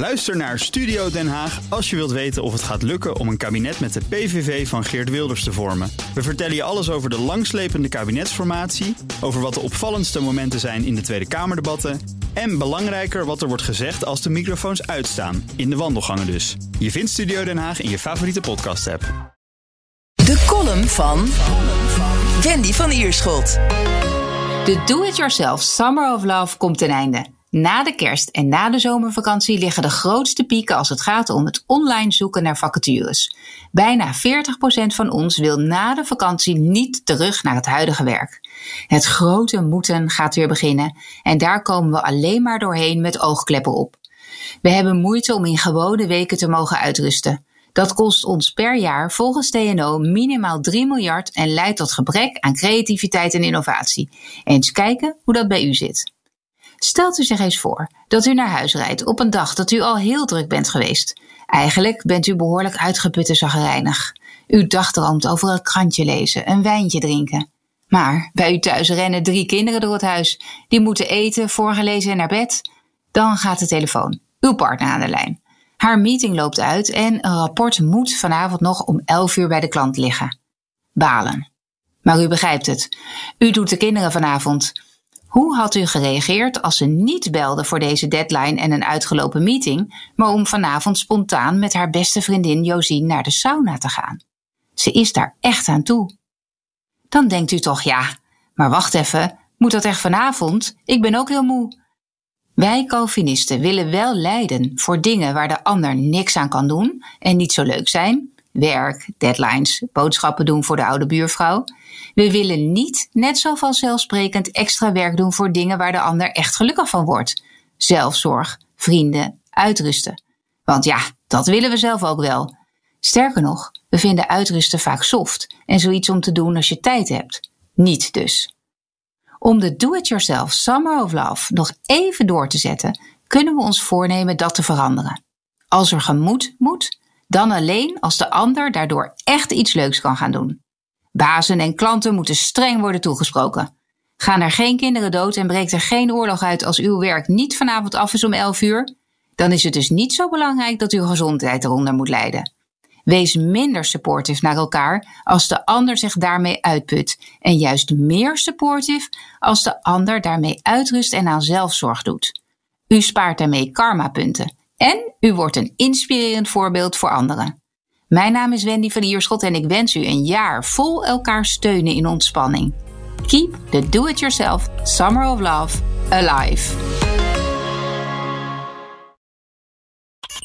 Luister naar Studio Den Haag als je wilt weten of het gaat lukken om een kabinet met de PVV van Geert Wilders te vormen. We vertellen je alles over de langslepende kabinetsformatie, over wat de opvallendste momenten zijn in de Tweede Kamerdebatten en belangrijker wat er wordt gezegd als de microfoons uitstaan, in de wandelgangen dus. Je vindt Studio Den Haag in je favoriete podcast-app. De column van Wendy van Ierschot. De Do-It-Yourself Summer of Love komt ten einde. Na de kerst en na de zomervakantie liggen de grootste pieken als het gaat om het online zoeken naar vacatures. Bijna 40% van ons wil na de vakantie niet terug naar het huidige werk. Het grote moeten gaat weer beginnen en daar komen we alleen maar doorheen met oogkleppen op. We hebben moeite om in gewone weken te mogen uitrusten. Dat kost ons per jaar volgens TNO minimaal 3 miljard en leidt tot gebrek aan creativiteit en innovatie. Eens kijken hoe dat bij u zit. Stelt u zich eens voor dat u naar huis rijdt op een dag dat u al heel druk bent geweest. Eigenlijk bent u behoorlijk uitgeput en zagrijnig. Uw dag droomt over een krantje lezen, een wijntje drinken. Maar bij u thuis rennen drie kinderen door het huis. Die moeten eten, voorgelezen en naar bed. Dan gaat de telefoon. Uw partner aan de lijn. Haar meeting loopt uit en een rapport moet vanavond nog om 11 uur bij de klant liggen. Balen. Maar u begrijpt het. U doet de kinderen vanavond. Hoe had u gereageerd als ze niet belde voor deze deadline en een uitgelopen meeting, maar om vanavond spontaan met haar beste vriendin Josien naar de sauna te gaan? Ze is daar echt aan toe. Dan denkt u toch, ja, maar wacht even, moet dat echt vanavond? Ik ben ook heel moe. Wij Calvinisten willen wel lijden voor dingen waar de ander niks aan kan doen en niet zo leuk zijn. Werk, deadlines, boodschappen doen voor de oude buurvrouw. We willen niet, net zo vanzelfsprekend, extra werk doen voor dingen waar de ander echt gelukkig van wordt. Zelfzorg, vrienden, uitrusten. Want ja, dat willen we zelf ook wel. Sterker nog, we vinden uitrusten vaak soft en zoiets om te doen als je tijd hebt. Niet dus. Om de do-it-yourself Summer of Love nog even door te zetten, kunnen we ons voornemen dat te veranderen. Als er gemoed moet, dan alleen als de ander daardoor echt iets leuks kan gaan doen. Bazen en klanten moeten streng worden toegesproken. Gaan er geen kinderen dood en breekt er geen oorlog uit als uw werk niet vanavond af is om 11 uur? Dan is het dus niet zo belangrijk dat uw gezondheid eronder moet lijden. Wees minder supportive naar elkaar als de ander zich daarmee uitput. En juist meer supportive als de ander daarmee uitrust en aan zelfzorg doet. U spaart daarmee karmapunten. En u wordt een inspirerend voorbeeld voor anderen. Mijn naam is Wendy van Ierschot en ik wens u een jaar vol elkaar steunen in ontspanning. Keep the do-it-yourself Summer of Love alive.